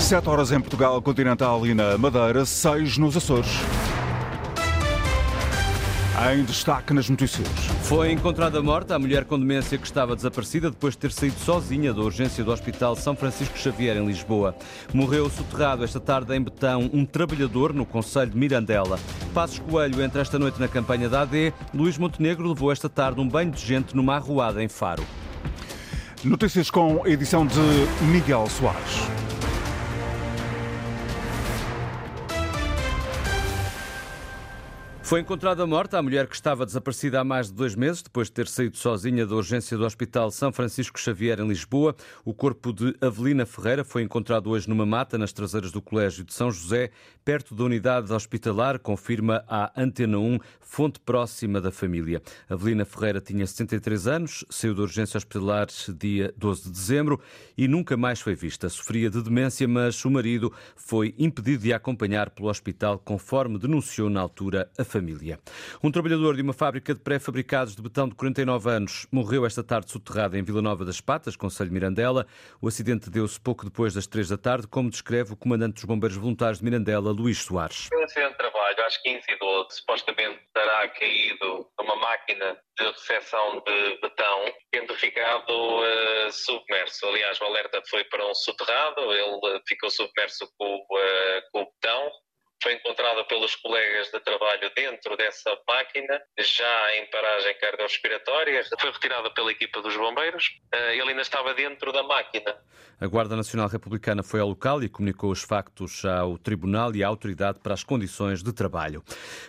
7 horas em Portugal continental e na Madeira, 6 nos Açores. Em destaque nas notícias. Foi encontrada morta a mulher com demência que estava desaparecida depois de ter saído sozinha da urgência do Hospital São Francisco Xavier, em Lisboa. Morreu soterrado esta tarde em Betão um trabalhador no Conselho de Mirandela. Passos Coelho entra esta noite na campanha da AD. Luís Montenegro levou esta tarde um banho de gente numa arruada em Faro. Notícias com a edição de Miguel Soares. Foi encontrada morta a mulher que estava desaparecida há mais de dois meses, depois de ter saído sozinha da urgência do Hospital São Francisco Xavier, em Lisboa. O corpo de Avelina Ferreira foi encontrado hoje numa mata nas traseiras do Colégio de São José, perto da unidade hospitalar, confirma a Antena 1, fonte próxima da família. Avelina Ferreira tinha 73 anos, saiu da urgência hospitalar dia 12 de dezembro e nunca mais foi vista. Sofria de demência, mas o marido foi impedido de a acompanhar pelo hospital, conforme denunciou na altura a família família. Um trabalhador de uma fábrica de pré-fabricados de betão de 49 anos morreu esta tarde soterrado em Vila Nova das Patas, Conselho Mirandela. O acidente deu-se pouco depois das 3 da tarde, como descreve o comandante dos Bombeiros Voluntários de Mirandela, Luís Soares. Um acidente de trabalho, às 15 e 12, supostamente terá caído uma máquina de recepção de betão, tendo ficado uh, submerso. Aliás, o alerta foi para um soterrado, ele ficou submerso com, uh, com o betão, foi encontrada pelos colegas de trabalho dentro dessa máquina, já em paragem cardiorrespiratória, foi retirada pela equipa dos bombeiros, eh, ele ainda estava dentro da máquina. A Guarda Nacional Republicana foi ao local e comunicou os factos ao Tribunal e à Autoridade para as Condições de Trabalho.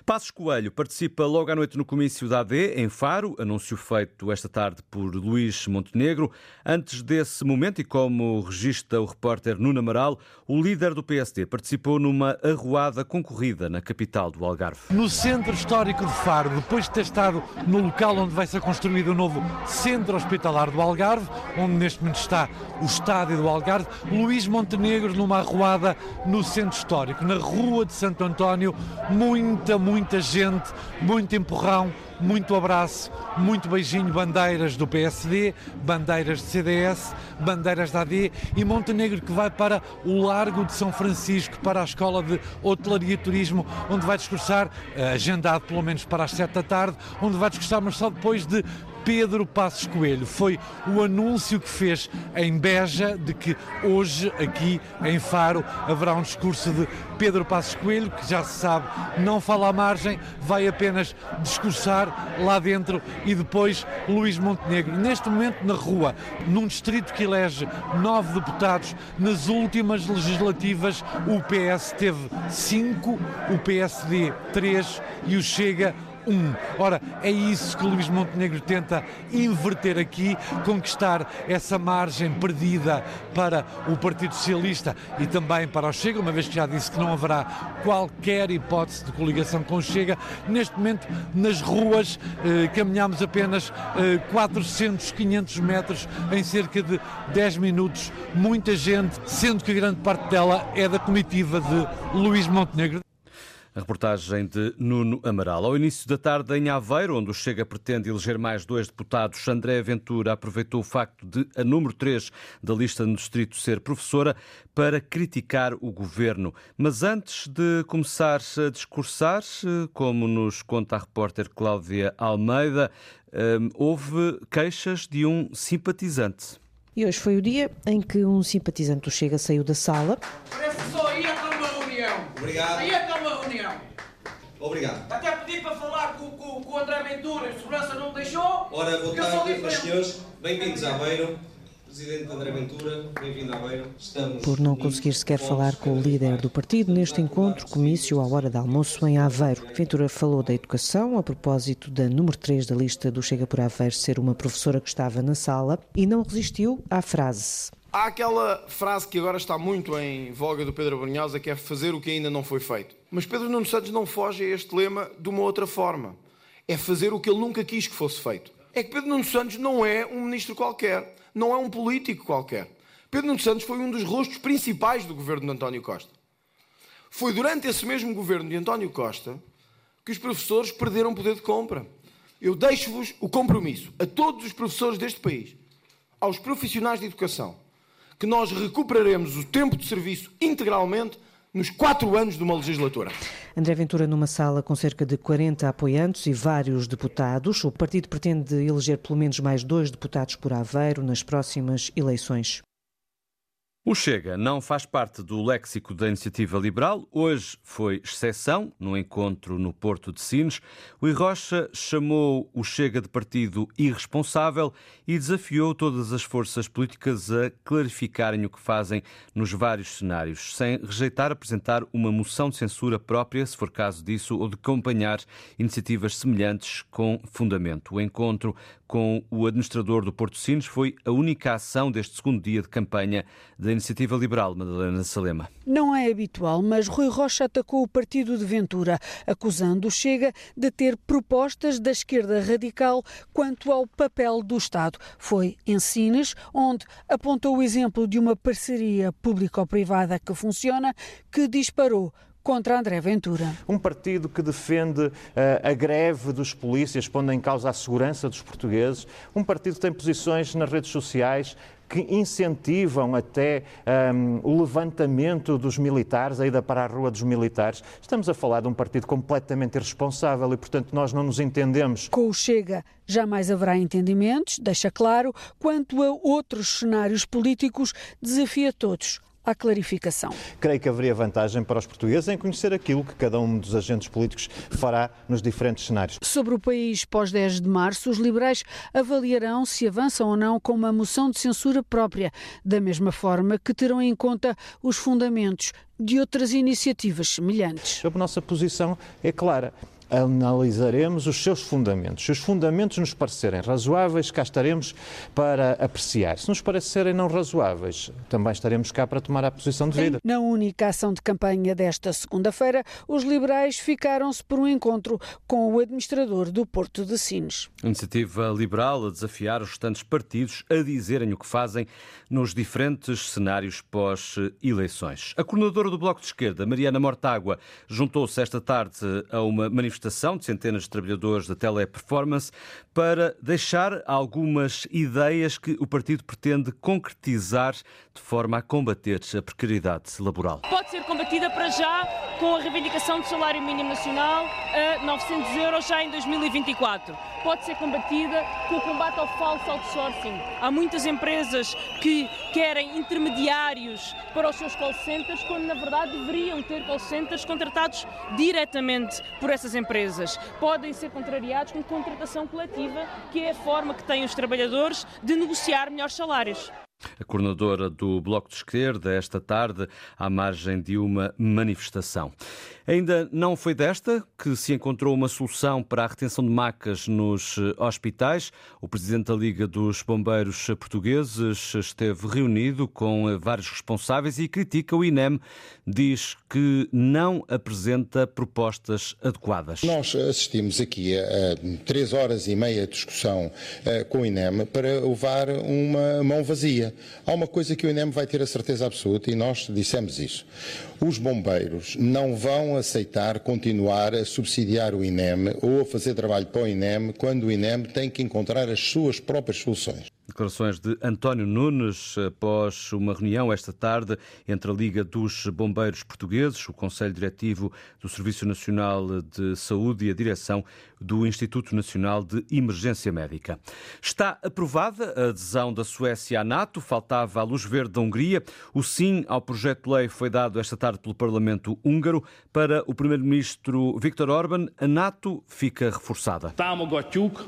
Passos Coelho participa logo à noite no comício da AD, em Faro, anúncio feito esta tarde por Luís Montenegro. Antes desse momento, e como registra o repórter Nuno Amaral, o líder do PSD participou numa arruada concorrida na capital do Algarve. No centro histórico de Faro, depois de ter estado no local onde vai ser construído o novo centro hospitalar do Algarve, onde neste momento está o estádio do Algarve, Luís Montenegro numa arruada no centro histórico, na Rua de Santo António, muita, muita gente, muito empurrão, muito abraço, muito beijinho, bandeiras do PSD, bandeiras de CDS, bandeiras da AD e Montenegro que vai para o Largo de São Francisco, para a Escola de Hotelaria e Turismo, onde vai discursar, eh, agendado pelo menos para as sete da tarde, onde vai discursar, mas só depois de Pedro Passos Coelho. Foi o anúncio que fez em Beja de que hoje, aqui em Faro, haverá um discurso de Pedro Passos Coelho, que já se sabe, não fala à margem, vai apenas discursar lá dentro e depois Luís Montenegro. Neste momento, na rua, num distrito que elege nove deputados, nas últimas legislativas, o PS teve cinco, o PSD três e o Chega um. Ora, é isso que Luís Montenegro tenta inverter aqui, conquistar essa margem perdida para o Partido Socialista e também para o Chega, uma vez que já disse que não haverá qualquer hipótese de coligação com o Chega. Neste momento, nas ruas, eh, caminhamos apenas eh, 400, 500 metros em cerca de 10 minutos. Muita gente, sendo que grande parte dela é da comitiva de Luís Montenegro. A reportagem de Nuno Amaral. Ao início da tarde, em Aveiro, onde o Chega pretende eleger mais dois deputados, André Ventura aproveitou o facto de a número 3 da lista no distrito ser professora para criticar o governo. Mas antes de começar a discursar, como nos conta a repórter Cláudia Almeida, hum, houve queixas de um simpatizante. E hoje foi o dia em que um simpatizante do Chega saiu da sala. Parece só ia para Obrigado. Ia para uma reunião. Obrigado. Até pedi para falar com, com, com o André Ventura, a segurança não deixou. Ora, boa tarde, meus senhores. Bem-vindos a Aveiro. Presidente André Ventura, bem-vindo a Aveiro. Estamos Por não conseguir sequer falar com o líder do partido neste encontro, comício à hora de almoço em Aveiro. Ventura falou da educação a propósito da número 3 da lista do Chega por Aveiro ser uma professora que estava na sala e não resistiu à frase. Há aquela frase que agora está muito em voga do Pedro Brunhosa, que é fazer o que ainda não foi feito. Mas Pedro Nuno Santos não foge a este lema de uma outra forma. É fazer o que ele nunca quis que fosse feito. É que Pedro Nuno Santos não é um ministro qualquer, não é um político qualquer. Pedro Nuno Santos foi um dos rostos principais do governo de António Costa. Foi durante esse mesmo governo de António Costa que os professores perderam poder de compra. Eu deixo-vos o compromisso a todos os professores deste país, aos profissionais de educação, que nós recuperaremos o tempo de serviço integralmente nos quatro anos de uma legislatura. André Ventura, numa sala com cerca de 40 apoiantes e vários deputados, o partido pretende eleger pelo menos mais dois deputados por Aveiro nas próximas eleições. O Chega não faz parte do léxico da iniciativa liberal. Hoje foi exceção no encontro no Porto de Sines. O Rocha chamou o Chega de partido irresponsável e desafiou todas as forças políticas a clarificarem o que fazem nos vários cenários, sem rejeitar apresentar uma moção de censura própria, se for caso disso, ou de acompanhar iniciativas semelhantes com fundamento. O encontro com o administrador do Porto Sines foi a única ação deste segundo dia de campanha da Iniciativa Liberal, Madalena Salema. Não é habitual, mas Rui Rocha atacou o partido de Ventura, acusando o Chega de ter propostas da esquerda radical quanto ao papel do Estado. Foi em Sines, onde apontou o exemplo de uma parceria público-privada que funciona, que disparou contra André Ventura. Um partido que defende uh, a greve dos polícias, pondo em causa a segurança dos portugueses. Um partido que tem posições nas redes sociais que incentivam até um, o levantamento dos militares, a ida para a rua dos militares. Estamos a falar de um partido completamente irresponsável e, portanto, nós não nos entendemos. Com o Chega, jamais haverá entendimentos, deixa claro, quanto a outros cenários políticos, desafia todos à clarificação. Creio que haveria vantagem para os portugueses em conhecer aquilo que cada um dos agentes políticos fará nos diferentes cenários. Sobre o país pós 10 de março, os liberais avaliarão se avançam ou não com uma moção de censura própria, da mesma forma que terão em conta os fundamentos de outras iniciativas semelhantes. A nossa posição é clara analisaremos os seus fundamentos. Se os fundamentos nos parecerem razoáveis, cá estaremos para apreciar. Se nos parecerem não razoáveis, também estaremos cá para tomar a posição de vida. Na única ação de campanha desta segunda-feira, os liberais ficaram-se por um encontro com o administrador do Porto de Sines. Iniciativa liberal a desafiar os restantes partidos a dizerem o que fazem nos diferentes cenários pós-eleições. A coordenadora do Bloco de Esquerda, Mariana Mortágua, juntou-se esta tarde a uma manifestação manifestação de centenas de trabalhadores da Teleperformance para deixar algumas ideias que o partido pretende concretizar de forma a combater a precariedade laboral. Pode ser combatida para já com a reivindicação do salário mínimo nacional a 900 euros já em 2024. Pode ser combatida com o combate ao falso outsourcing. Há muitas empresas que querem intermediários para os seus call centers, quando na verdade deveriam ter call centers contratados diretamente por essas empresas podem ser contrariados com contratação coletiva, que é a forma que têm os trabalhadores de negociar melhores salários. A coordenadora do Bloco de Esquerda, esta tarde, à margem de uma manifestação. Ainda não foi desta que se encontrou uma solução para a retenção de macas nos hospitais. O presidente da Liga dos Bombeiros Portugueses esteve reunido com vários responsáveis e critica o INEM. Diz que não apresenta propostas adequadas. Nós assistimos aqui a, três horas e meia de discussão eh, com o INEM para levar uma mão vazia. Há uma coisa que o INEM vai ter a certeza absoluta e nós dissemos isso. Os bombeiros não vão aceitar continuar a subsidiar o INEM ou a fazer trabalho para o INEM quando o INEM tem que encontrar as suas próprias soluções. Declarações de António Nunes após uma reunião esta tarde entre a Liga dos Bombeiros Portugueses, o Conselho Diretivo do Serviço Nacional de Saúde e a direção do Instituto Nacional de Emergência Médica. Está aprovada a adesão da Suécia à NATO, faltava a luz verde da Hungria. O sim ao projeto de lei foi dado esta tarde pelo Parlamento húngaro. Para o primeiro-ministro Viktor Orban, a NATO fica reforçada. Támogatjuk,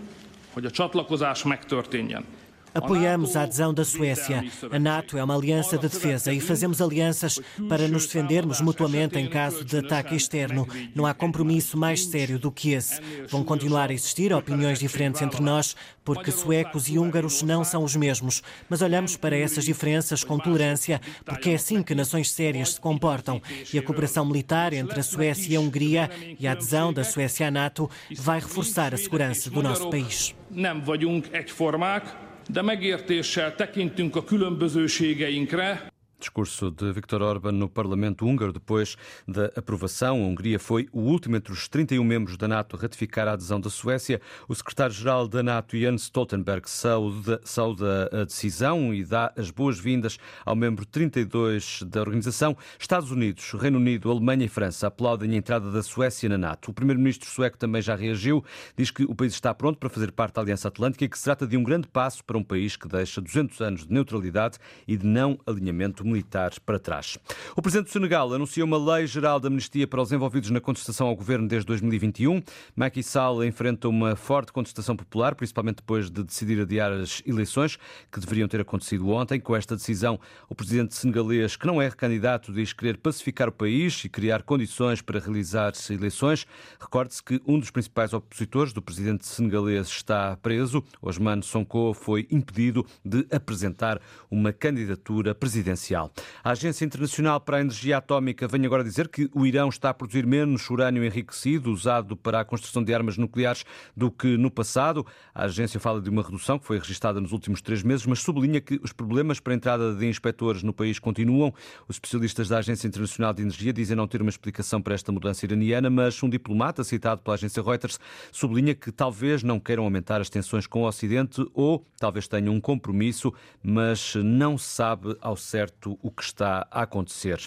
hogy a csatlakozás megtörténjen. Apoiamos a adesão da Suécia. A NATO é uma aliança de defesa e fazemos alianças para nos defendermos mutuamente em caso de ataque externo. Não há compromisso mais sério do que esse. Vão continuar a existir opiniões diferentes entre nós, porque suecos e húngaros não são os mesmos. Mas olhamos para essas diferenças com tolerância, porque é assim que nações sérias se comportam. E a cooperação militar entre a Suécia e a Hungria e a adesão da Suécia à NATO vai reforçar a segurança do nosso país. Nem vagyunk egyformák, de megértéssel tekintünk a különbözőségeinkre. Discurso de Viktor Orban no Parlamento húngaro depois da aprovação. A Hungria foi o último entre os 31 membros da NATO a ratificar a adesão da Suécia. O secretário-geral da NATO, Jens Stoltenberg, sauda a decisão e dá as boas-vindas ao membro 32 da organização. Estados Unidos, Reino Unido, Alemanha e França aplaudem a entrada da Suécia na NATO. O primeiro-ministro sueco também já reagiu, diz que o país está pronto para fazer parte da Aliança Atlântica e que se trata de um grande passo para um país que deixa 200 anos de neutralidade e de não alinhamento militar para trás. O presidente do Senegal anunciou uma lei geral de amnistia para os envolvidos na contestação ao governo desde 2021. Macky Sall enfrenta uma forte contestação popular, principalmente depois de decidir adiar as eleições que deveriam ter acontecido ontem. Com esta decisão, o presidente senegalês, que não é recandidato, diz querer pacificar o país e criar condições para realizar eleições. Recorde-se que um dos principais opositores do presidente senegalês está preso. Osman Sonko foi impedido de apresentar uma candidatura presidencial. A Agência Internacional para a Energia Atómica vem agora dizer que o Irão está a produzir menos urânio enriquecido usado para a construção de armas nucleares do que no passado. A agência fala de uma redução que foi registada nos últimos três meses, mas sublinha que os problemas para a entrada de inspectores no país continuam. Os especialistas da Agência Internacional de Energia dizem não ter uma explicação para esta mudança iraniana, mas um diplomata citado pela agência Reuters sublinha que talvez não queiram aumentar as tensões com o Ocidente ou talvez tenham um compromisso, mas não sabe ao certo o que está a acontecer.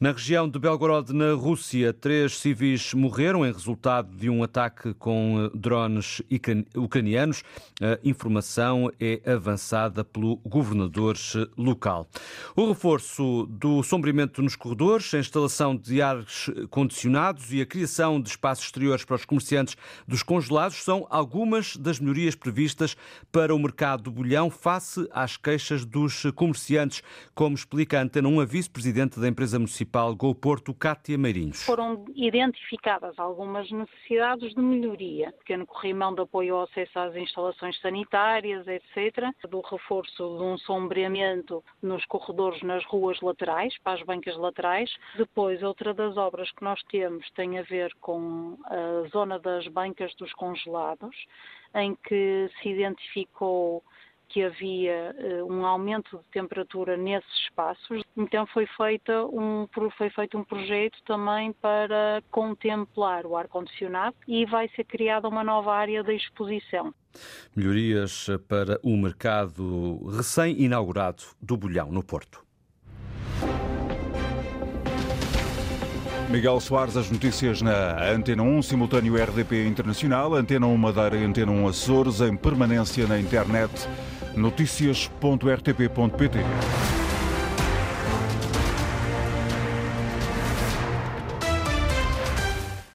Na região de Belgorod, na Rússia, três civis morreram em resultado de um ataque com eh, drones ucranianos. A informação é avançada pelo governador eh, local. O reforço do sombreamento nos corredores, a instalação de ares condicionados e a criação de espaços exteriores para os comerciantes dos congelados são algumas das melhorias previstas para o mercado do bolhão face às queixas dos comerciantes, como explica a Antena 1, a vice-presidente da empresa municipal Municipal Go Porto, Cátia Meirinhos. Foram identificadas algumas necessidades de melhoria, pequeno corrimão de apoio ao acesso às instalações sanitárias, etc., do reforço de um sombreamento nos corredores nas ruas laterais, para as bancas laterais. Depois, outra das obras que nós temos tem a ver com a zona das bancas dos congelados, em que se identificou que havia uh, um aumento de temperatura nesses espaços, então foi, feita um, foi feito um projeto também para contemplar o ar-condicionado e vai ser criada uma nova área de exposição. Melhorias para o mercado recém-inaugurado do Bolhão, no Porto. Miguel Soares, as notícias na Antena 1, simultâneo RDP Internacional, Antena 1 Madeira e Antena 1 Açores, em permanência na internet notícias.rtp.pt